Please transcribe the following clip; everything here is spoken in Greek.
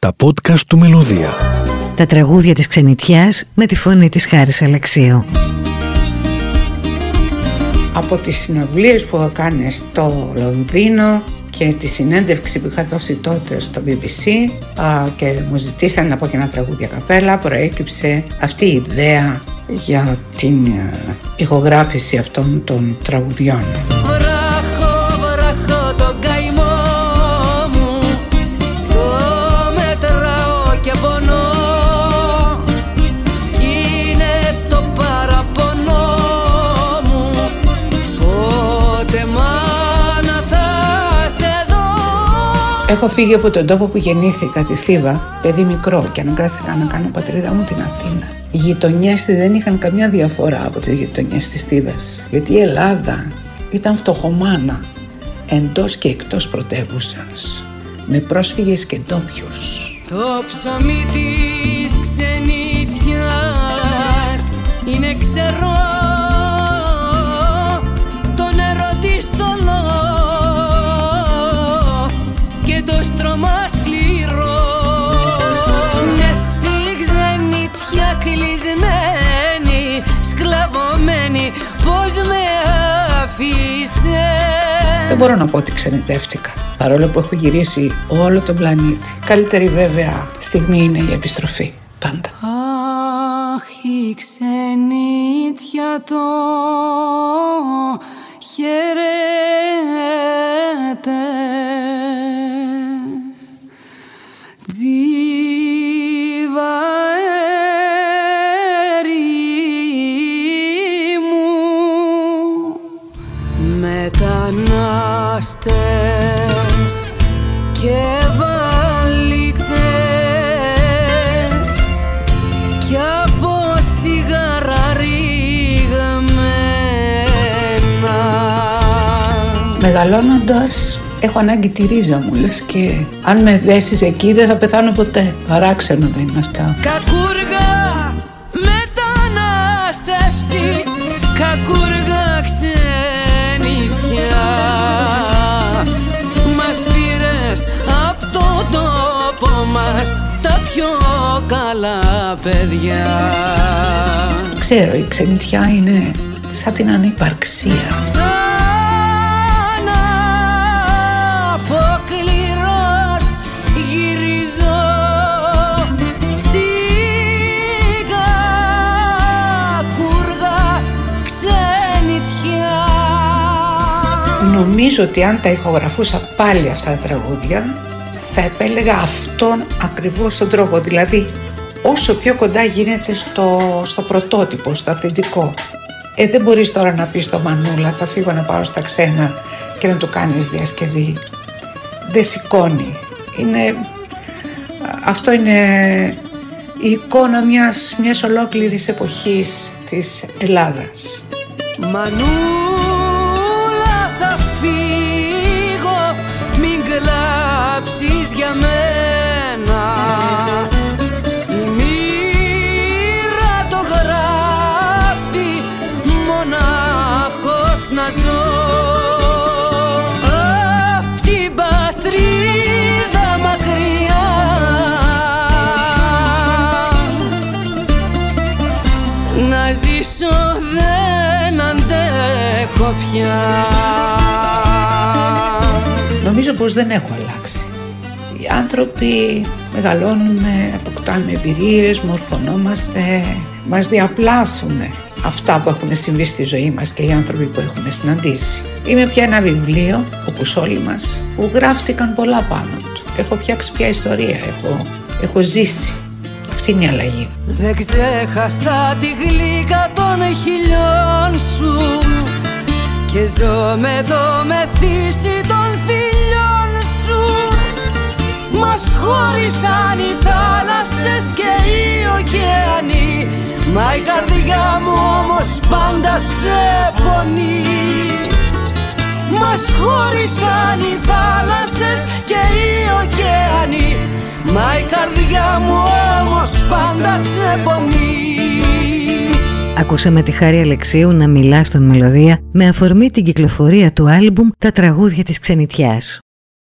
Τα podcast του Μελωδία. Τα τραγούδια της ξενιτιάς με τη φωνή της Χάρης Αλεξίου. Από τις συναυλίες που έχω κάνει στο Λονδίνο και τη συνέντευξη που είχα δώσει τότε στο BBC και μου ζητήσαν να πω και ένα τραγούδια καπέλα προέκυψε αυτή η ιδέα για την ε, ηχογράφηση αυτών των τραγουδιών. Έχω φύγει από τον τόπο που γεννήθηκα, τη Θήβα, παιδί μικρό και αναγκάστηκα να κάνω πατρίδα μου την Αθήνα. Οι γειτονιές της δεν είχαν καμιά διαφορά από τις γειτονιές της Θήβας. Γιατί η Ελλάδα ήταν φτωχομάνα εντός και εκτός πρωτεύουσας. Με πρόσφυγες και ντόπιους. Το ψωμί της ξενιτιάς είναι ξερός Δεν μπορώ να πω ότι ξενιτεύτηκα. Παρόλο που έχω γυρίσει όλο τον πλανήτη. Καλύτερη βέβαια στιγμή είναι η επιστροφή. Πάντα. Αχ, η ξενίτια το χαιρέτε. και βαλίτσες κι από τσιγάρα ρίγμενα Μεγαλώνοντας έχω ανάγκη τη ρίζα μου λες και αν με δέσεις εκεί δεν θα πεθάνω ποτέ. Παράξενο δεν είναι αυτά. Κακούργα μετανάστευση Κακούργα τα πιο καλά παιδιά. Ξέρω η ξενιτιά είναι σαν την ανυπαρξία Σαν αποκληρός γυρίζω στην κακούργα ξενιτιά. Νομίζω ότι αν τα ηχογραφούσα πάλι αυτά τα τραγούδια θα επέλεγα αυτόν ακριβώς τον τρόπο. Δηλαδή, όσο πιο κοντά γίνεται στο, στο πρωτότυπο, στο αυθεντικό. Ε, δεν μπορείς τώρα να πεις στο Μανούλα, θα φύγω να πάω στα ξένα και να του κάνεις διασκευή. Δεν σηκώνει. Είναι, αυτό είναι η εικόνα μιας, μιας ολόκληρης εποχής της Ελλάδας. Μανούλα αντέχω πια Νομίζω πως δεν έχω αλλάξει. Οι άνθρωποι μεγαλώνουμε, αποκτάμε εμπειρίες, μορφωνόμαστε, μας διαπλάθουν αυτά που έχουν συμβεί στη ζωή μας και οι άνθρωποι που έχουν συναντήσει. Είμαι πια ένα βιβλίο, όπως όλοι μας, που γράφτηκαν πολλά πάνω του. Έχω φτιάξει πια ιστορία, έχω, έχω ζήσει. Αυτή είναι η αλλαγή. Δεν ξέχασα τη γλύκα των χιλιών σου Και ζω με το μεθύσι των φιλιών σου. Μας χώρισαν οι θάλασσες και οι ωκεανοί. Μα η καρδιά μου όμως πάντα σε πονεί. Μας χώρισαν οι θάλασσες και οι ωκεανοί. Μα η καρδιά μου όμως πάντα σε πονεί Ακούσαμε τη Χάρη Αλεξίου να μιλά στον Μελωδία με αφορμή την κυκλοφορία του άλμπουμ «Τα τραγούδια της ξενιτιάς».